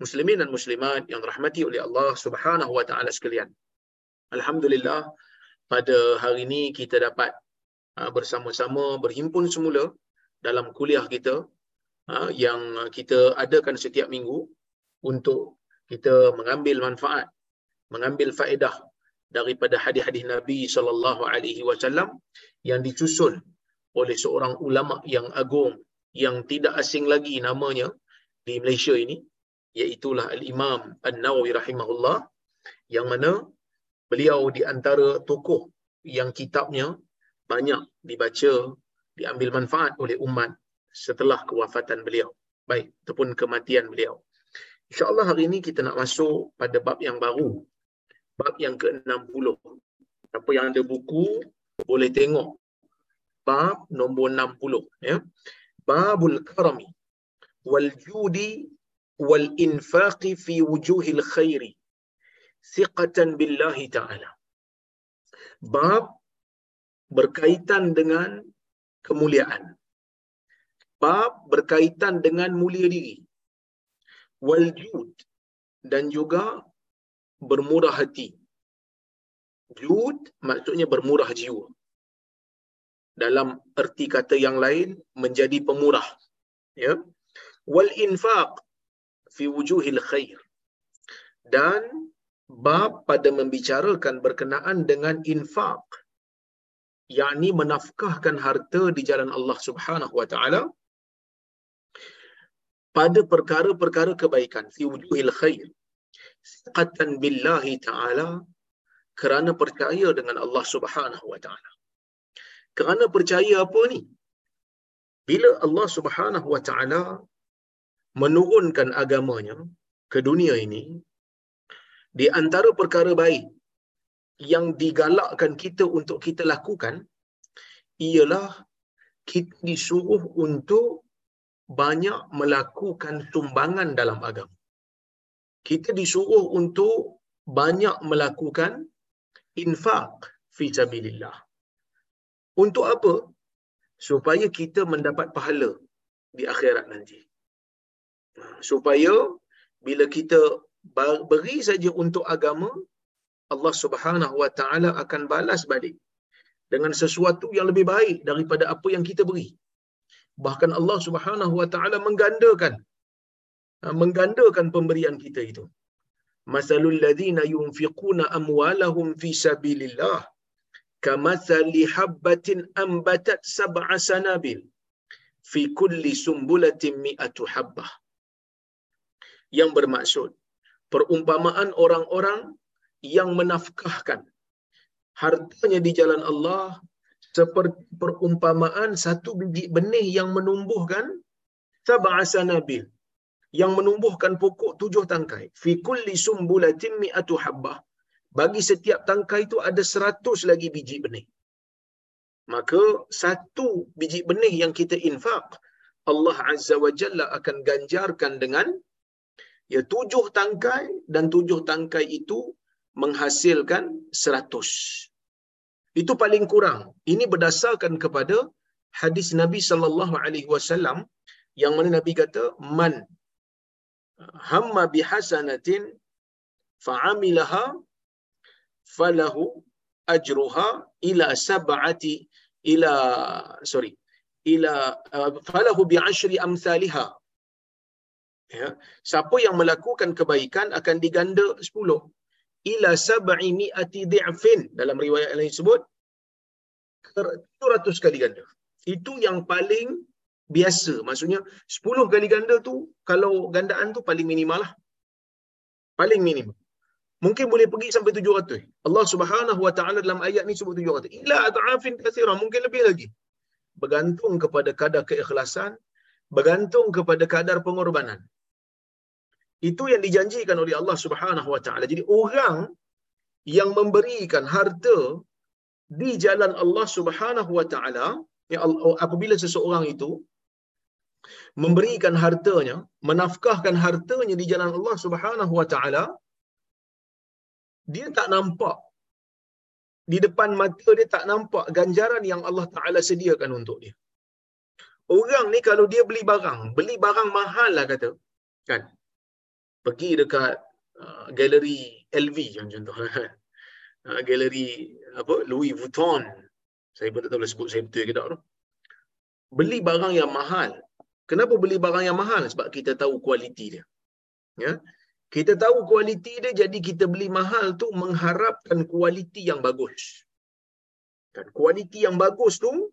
muslimin dan muslimat yang dirahmati oleh Allah Subhanahu wa taala sekalian. Alhamdulillah pada hari ini kita dapat uh, bersama-sama berhimpun semula dalam kuliah kita uh, yang kita adakan setiap minggu untuk kita mengambil manfaat, mengambil faedah daripada hadis-hadis Nabi sallallahu alaihi wasallam yang disusun oleh seorang ulama yang agung yang tidak asing lagi namanya di Malaysia ini iaitulah Al-Imam An-Nawawi rahimahullah yang mana beliau di antara tokoh yang kitabnya banyak dibaca, diambil manfaat oleh umat setelah kewafatan beliau. Baik, ataupun kematian beliau. InsyaAllah hari ini kita nak masuk pada bab yang baru. Bab yang ke-60. Apa yang ada buku, boleh tengok. Bab nombor 60. Ya. Babul Karami wal Judi والإنفاق في وجوه الخير ثقة بالله تعالى. Bab berkaitan dengan kemuliaan. Bab berkaitan dengan mulia diri. Waljud dan juga bermurah hati. Jud maksudnya bermurah jiwa. Dalam erti kata yang lain menjadi pemurah. Ya. Wal infaq fi wujuhil khair. Dan bab pada membicarakan berkenaan dengan infak yakni menafkahkan harta di jalan Allah Subhanahu wa taala pada perkara-perkara kebaikan fi wujuhil khair. Siqatan billahi taala kerana percaya dengan Allah Subhanahu wa taala. Kerana percaya apa ni? Bila Allah Subhanahu wa taala menurunkan agamanya ke dunia ini di antara perkara baik yang digalakkan kita untuk kita lakukan ialah kita disuruh untuk banyak melakukan sumbangan dalam agama. Kita disuruh untuk banyak melakukan infak fi sabilillah. Untuk apa? Supaya kita mendapat pahala di akhirat nanti supaya bila kita beri saja untuk agama Allah Subhanahu wa taala akan balas balik dengan sesuatu yang lebih baik daripada apa yang kita beri. Bahkan Allah Subhanahu wa taala menggandakan menggandakan pemberian kita itu. Masalul ladzina yunfiquna amwalahum fi sabilillah kamathali habbatin ambatat sab'a sanabil fi kulli sumbulatin mi'atu habbah yang bermaksud. Perumpamaan orang-orang yang menafkahkan. Hartanya di jalan Allah seperti perumpamaan satu biji benih yang menumbuhkan sab'a sanabil yang menumbuhkan pokok tujuh tangkai. Fi kulli sumbulatin mi'atu habbah. Bagi setiap tangkai itu ada seratus lagi biji benih. Maka satu biji benih yang kita infak Allah Azza wa Jalla akan ganjarkan dengan ya tujuh tangkai dan tujuh tangkai itu menghasilkan seratus. Itu paling kurang. Ini berdasarkan kepada hadis Nabi sallallahu alaihi wasallam yang mana Nabi kata man hamma bihasanatin fa'amilaha falahu ajruha ila sab'ati ila sorry ila uh, falahu bi ashri amsalha ya. Siapa yang melakukan kebaikan akan diganda 10 ila sab'i mi'ati dhi'fin. Dalam riwayat lain sebut 700 kali ganda. Itu yang paling biasa. Maksudnya 10 kali ganda tu kalau gandaan tu paling minimal lah. Paling minimum mungkin boleh pergi sampai 700 Allah Subhanahu wa taala dalam ayat ni sebut 700 ila at'afin kathira. Mungkin lebih lagi. Bergantung kepada kadar keikhlasan bergantung kepada kadar pengorbanan itu yang dijanjikan oleh Allah Subhanahu wa taala jadi orang yang memberikan harta di jalan Allah Subhanahu wa taala ya apabila seseorang itu memberikan hartanya menafkahkan hartanya di jalan Allah Subhanahu wa taala dia tak nampak di depan mata dia tak nampak ganjaran yang Allah Taala sediakan untuk dia. Orang ni kalau dia beli barang, beli barang mahal lah kata. Kan? Pergi dekat uh, galeri LV contoh. uh, galeri apa Louis Vuitton. Saya pun tak tahu lah sebut saya betul ke tak tu. Beli barang yang mahal. Kenapa beli barang yang mahal? Sebab kita tahu kualiti dia. Ya. Kita tahu kualiti dia jadi kita beli mahal tu mengharapkan kualiti yang bagus. Dan kualiti yang bagus tu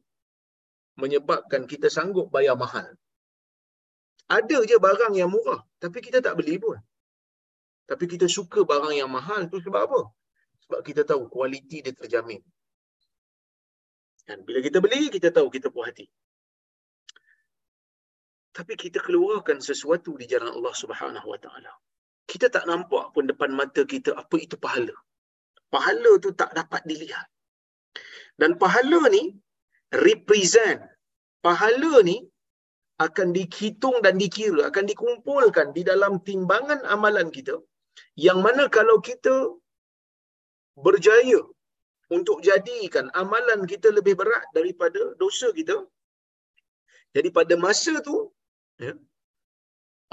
menyebabkan kita sanggup bayar mahal. Ada je barang yang murah tapi kita tak beli pun. Tapi kita suka barang yang mahal tu sebab apa? Sebab kita tahu kualiti dia terjamin. Dan bila kita beli, kita tahu kita puas hati. Tapi kita keluarkan sesuatu di jalan Allah Subhanahu Wa Taala kita tak nampak pun depan mata kita apa itu pahala. Pahala tu tak dapat dilihat. Dan pahala ni represent. Pahala ni akan dihitung dan dikira, akan dikumpulkan di dalam timbangan amalan kita. Yang mana kalau kita berjaya untuk jadikan amalan kita lebih berat daripada dosa kita, jadi pada masa tu, ya,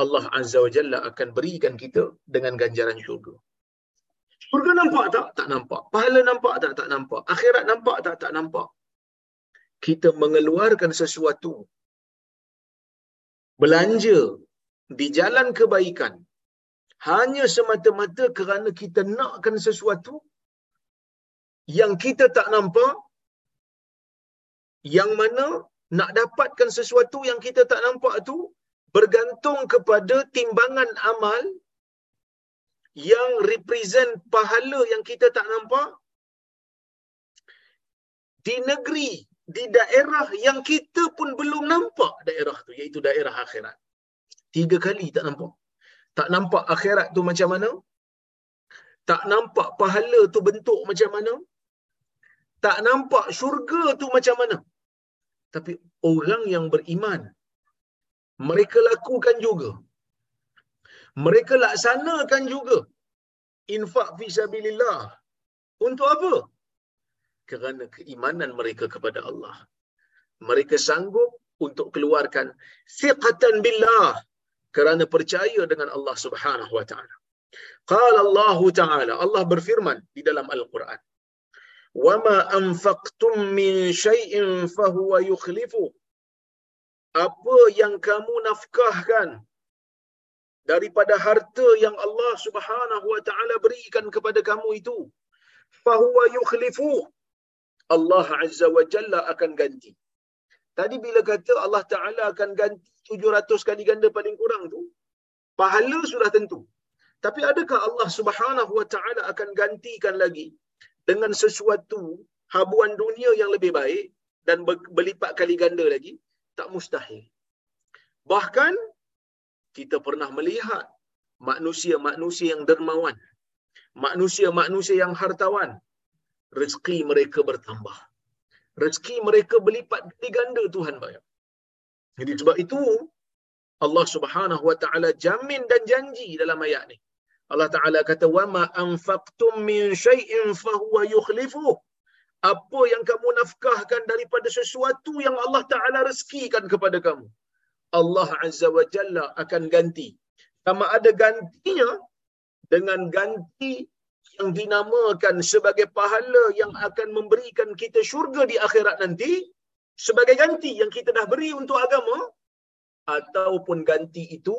Allah Azza wa Jalla akan berikan kita dengan ganjaran syurga. Syurga nampak tak? Tak nampak. Pahala nampak tak? Tak nampak. Akhirat nampak tak? Tak nampak. Kita mengeluarkan sesuatu. Belanja di jalan kebaikan. Hanya semata-mata kerana kita nakkan sesuatu yang kita tak nampak. Yang mana nak dapatkan sesuatu yang kita tak nampak tu bergantung kepada timbangan amal yang represent pahala yang kita tak nampak di negeri di daerah yang kita pun belum nampak daerah tu iaitu daerah akhirat tiga kali tak nampak tak nampak akhirat tu macam mana tak nampak pahala tu bentuk macam mana tak nampak syurga tu macam mana tapi orang yang beriman mereka lakukan juga. Mereka laksanakan juga. Infak fi sabilillah. Untuk apa? Kerana keimanan mereka kepada Allah. Mereka sanggup untuk keluarkan siqatan billah kerana percaya dengan Allah Subhanahu wa taala. Qala Allah taala Allah berfirman di dalam Al-Quran. "Wa ma anfaqtum min shay'in fa huwa yukhlifuhu." apa yang kamu nafkahkan daripada harta yang Allah Subhanahu wa taala berikan kepada kamu itu fahuwa yukhlifu Allah Azza wa Jalla akan ganti. Tadi bila kata Allah taala akan ganti 700 kali ganda paling kurang tu pahala sudah tentu. Tapi adakah Allah Subhanahu wa taala akan gantikan lagi dengan sesuatu habuan dunia yang lebih baik dan berlipat kali ganda lagi? Tak mustahil. Bahkan kita pernah melihat manusia-manusia yang dermawan, manusia-manusia yang hartawan, rezeki mereka bertambah. Rezeki mereka berlipat ganda Tuhan bayar. Jadi sebab itu Allah Subhanahu wa taala jamin dan janji dalam ayat ni. Allah Taala kata wa ma anfaqtum min shay'in fa huwa apa yang kamu nafkahkan daripada sesuatu yang Allah Ta'ala rezekikan kepada kamu. Allah Azza wa Jalla akan ganti. Sama ada gantinya dengan ganti yang dinamakan sebagai pahala yang akan memberikan kita syurga di akhirat nanti, sebagai ganti yang kita dah beri untuk agama, ataupun ganti itu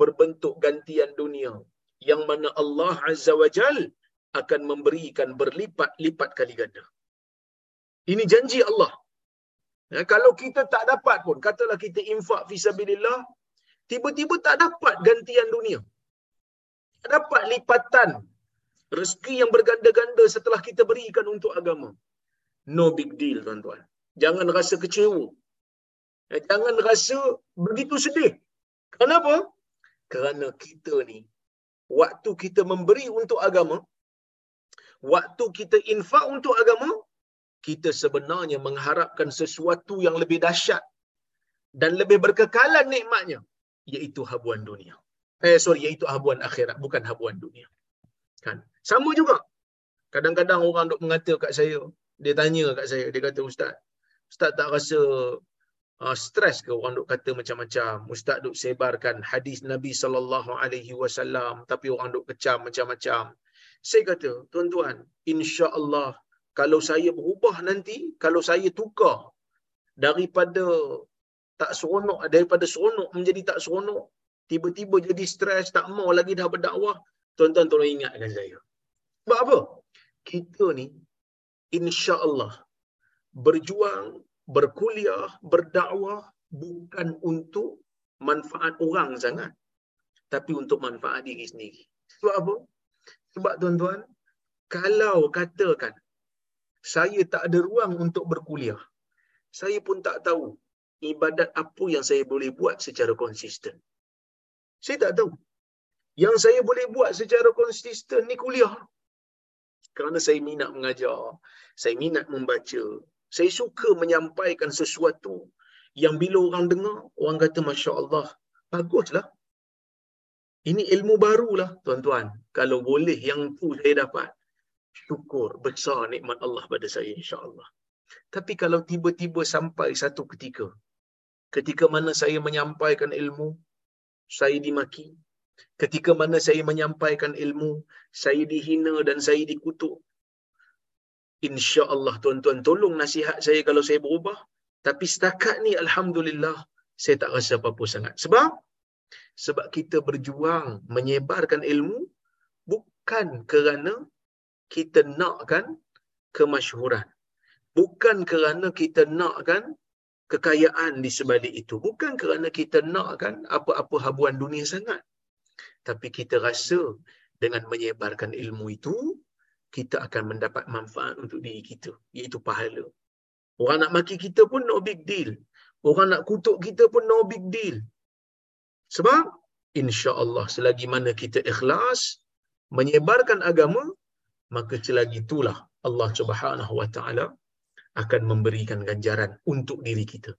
berbentuk gantian dunia yang mana Allah Azza wa Jal akan memberikan berlipat-lipat kali ganda. Ini janji Allah. Ya, kalau kita tak dapat pun, katalah kita infak fisabilillah, tiba-tiba tak dapat gantian dunia. Tak dapat lipatan rezeki yang berganda-ganda setelah kita berikan untuk agama. No big deal, tuan-tuan. Jangan rasa kecewa. Ya, jangan rasa begitu sedih. Kenapa? Kerana kita ni, waktu kita memberi untuk agama, waktu kita infak untuk agama, kita sebenarnya mengharapkan sesuatu yang lebih dahsyat dan lebih berkekalan nikmatnya, iaitu habuan dunia. Eh, sorry, iaitu habuan akhirat, bukan habuan dunia. Kan? Sama juga. Kadang-kadang orang duk mengata kat saya, dia tanya kat saya, dia kata, Ustaz, Ustaz tak rasa uh, stres ke orang duk kata macam-macam. Ustaz duk sebarkan hadis Nabi wasallam tapi orang duk kecam macam-macam. Saya kata, tuan-tuan, insya-Allah kalau saya berubah nanti, kalau saya tukar daripada tak seronok daripada seronok menjadi tak seronok, tiba-tiba jadi stres, tak mau lagi dah berdakwah, tuan-tuan tolong ingatkan saya. Sebab apa? Kita ni insya-Allah berjuang berkuliah, berdakwah bukan untuk manfaat orang sangat. Tapi untuk manfaat diri sendiri. Sebab apa? Sebab tuan-tuan, kalau katakan saya tak ada ruang untuk berkuliah, saya pun tak tahu ibadat apa yang saya boleh buat secara konsisten. Saya tak tahu. Yang saya boleh buat secara konsisten ni kuliah. Kerana saya minat mengajar, saya minat membaca, saya suka menyampaikan sesuatu yang bila orang dengar, orang kata Masya Allah, baguslah. Ini ilmu barulah tuan-tuan. Kalau boleh yang tu saya dapat, syukur besar nikmat Allah pada saya insya Allah. Tapi kalau tiba-tiba sampai satu ketika, ketika mana saya menyampaikan ilmu, saya dimaki. Ketika mana saya menyampaikan ilmu, saya dihina dan saya dikutuk. insya-Allah tuan-tuan tolong nasihat saya kalau saya berubah. Tapi setakat ni alhamdulillah saya tak rasa apa-apa sangat. Sebab? Sebab kita berjuang menyebarkan ilmu bukan kerana kita nakkan kemasyhuran. Bukan kerana kita nakkan kekayaan di sebalik itu. Bukan kerana kita nakkan apa-apa habuan dunia sangat tapi kita rasa dengan menyebarkan ilmu itu kita akan mendapat manfaat untuk diri kita iaitu pahala. Orang nak maki kita pun no big deal. Orang nak kutuk kita pun no big deal. Sebab insya-Allah selagi mana kita ikhlas menyebarkan agama maka selagi itulah Allah Subhanahu wa taala akan memberikan ganjaran untuk diri kita.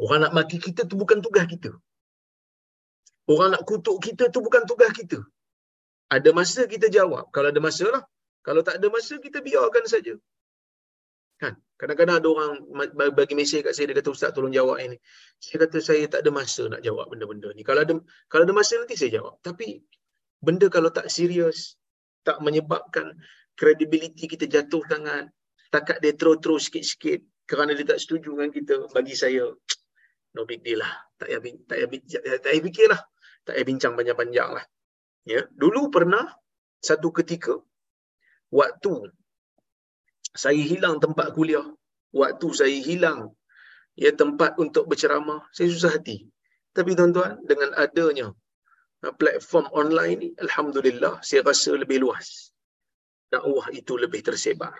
Orang nak maki kita tu bukan tugas kita orang nak kutuk kita tu bukan tugas kita ada masa kita jawab kalau ada masa lah kalau tak ada masa, kita biarkan saja. Kan? Kadang-kadang ada orang bagi mesej kat saya, dia kata, Ustaz tolong jawab ini. Saya kata, saya tak ada masa nak jawab benda-benda ni. Kalau ada kalau ada masa nanti saya jawab. Tapi, benda kalau tak serius, tak menyebabkan kredibiliti kita jatuh sangat, takat dia terus-terus sikit-sikit kerana dia tak setuju dengan kita, bagi saya, no big deal lah. Tak payah, tak tak payah fikir lah. Tak payah bincang panjang-panjang lah. Ya, dulu pernah satu ketika waktu saya hilang tempat kuliah, waktu saya hilang ya tempat untuk berceramah, saya susah hati. Tapi tuan-tuan, dengan adanya uh, platform online ni, alhamdulillah saya rasa lebih luas. Dakwah itu lebih tersebar.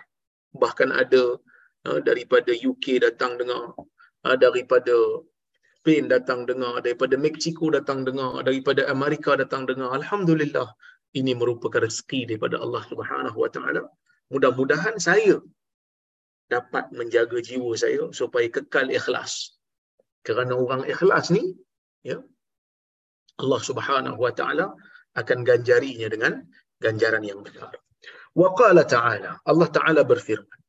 Bahkan ada uh, daripada UK datang dengar, uh, daripada Spain datang dengar, daripada Mexico datang dengar, daripada Amerika datang dengar. Alhamdulillah, ini merupakan rezeki daripada Allah Subhanahu Wa Taala. Mudah-mudahan saya dapat menjaga jiwa saya supaya kekal ikhlas. Kerana orang ikhlas ni, ya, Allah Subhanahu Wa Taala akan ganjarinya dengan ganjaran yang besar. Wa qala ta'ala, Allah Ta'ala berfirman,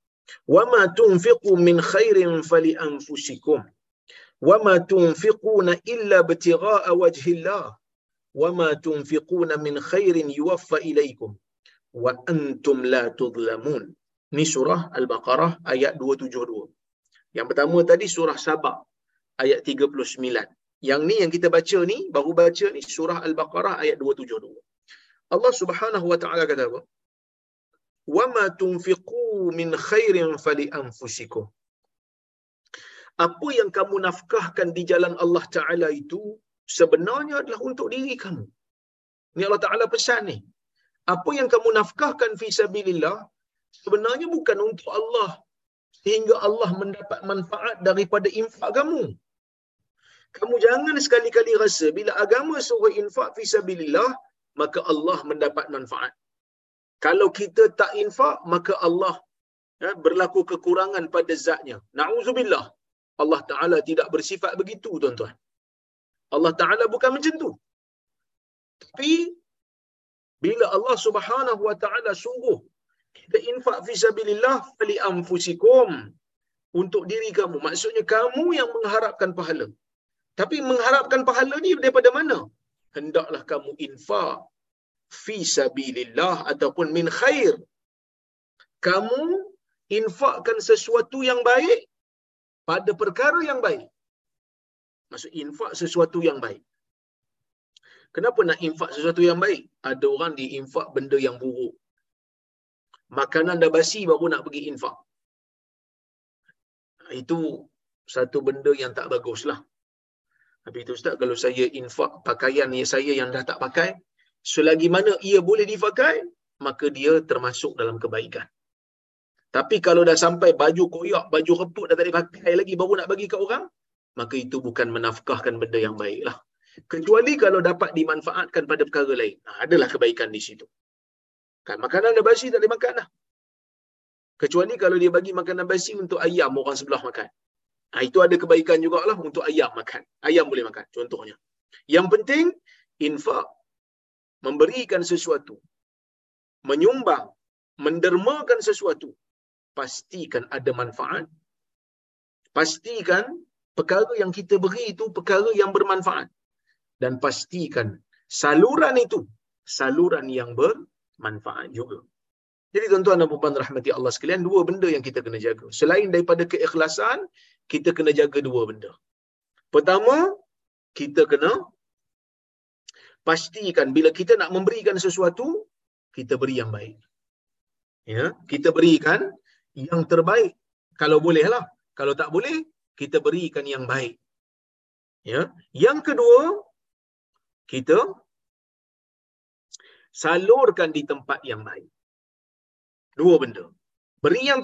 "Wa ma tunfiqu min khairin fali anfusikum." wa ma tunfiquna illa إِلَّا wajhillah wa ma tunfiquna min khairin yuwaffa ilaikum wa antum la tudlamun. Ini surah Al-Baqarah ayat 272. Yang pertama tadi surah Sabah ayat 39. Yang ni yang kita baca ni, baru baca ni surah Al-Baqarah ayat 272. Allah subhanahu wa ta'ala kata apa? "Wa ma tunfiqu min khairin fali anfusikum." Apa yang kamu nafkahkan di jalan Allah Taala itu sebenarnya adalah untuk diri kamu. Ni Allah Taala pesan ni. Apa yang kamu nafkahkan fi sabilillah sebenarnya bukan untuk Allah sehingga Allah mendapat manfaat daripada infak kamu. Kamu jangan sekali-kali rasa bila agama suruh infak fi sabilillah maka Allah mendapat manfaat. Kalau kita tak infak maka Allah ya, berlaku kekurangan pada zatnya. Nauzubillah. Allah Taala tidak bersifat begitu tuan-tuan. Allah Taala bukan macam tu. Tapi bila Allah Subhanahu wa taala suruh kita infak fi sabilillah fali anfusikum untuk diri kamu. Maksudnya kamu yang mengharapkan pahala. Tapi mengharapkan pahala ni daripada mana? Hendaklah kamu infak fi sabilillah ataupun min khair. Kamu infakkan sesuatu yang baik pada perkara yang baik. Maksud infak sesuatu yang baik. Kenapa nak infak sesuatu yang baik? Ada orang diinfak benda yang buruk. Makanan dah basi baru nak pergi infak. Itu satu benda yang tak baguslah. Tapi itu Ustaz, kalau saya infak pakaian yang saya yang dah tak pakai, selagi mana ia boleh dipakai, maka dia termasuk dalam kebaikan. Tapi kalau dah sampai baju koyak, baju reput dah tak dipakai lagi baru nak bagi ke orang, maka itu bukan menafkahkan benda yang baiklah. Kecuali kalau dapat dimanfaatkan pada perkara lain. Nah, adalah kebaikan di situ. Kan makanan dah basi tak boleh makan lah. Kecuali kalau dia bagi makanan basi untuk ayam orang sebelah makan. Nah, itu ada kebaikan juga lah untuk ayam makan. Ayam boleh makan contohnya. Yang penting infak memberikan sesuatu menyumbang mendermakan sesuatu pastikan ada manfaat pastikan perkara yang kita beri itu perkara yang bermanfaat dan pastikan saluran itu saluran yang bermanfaat juga. Jadi tuan-tuan dan puan rahmati Allah sekalian, dua benda yang kita kena jaga. Selain daripada keikhlasan, kita kena jaga dua benda. Pertama, kita kena pastikan bila kita nak memberikan sesuatu, kita beri yang baik. Ya, kita berikan yang terbaik kalau bolehlah. Kalau tak boleh, kita berikan yang baik. Ya. Yang kedua, kita salurkan di tempat yang baik. Dua benda. Beri yang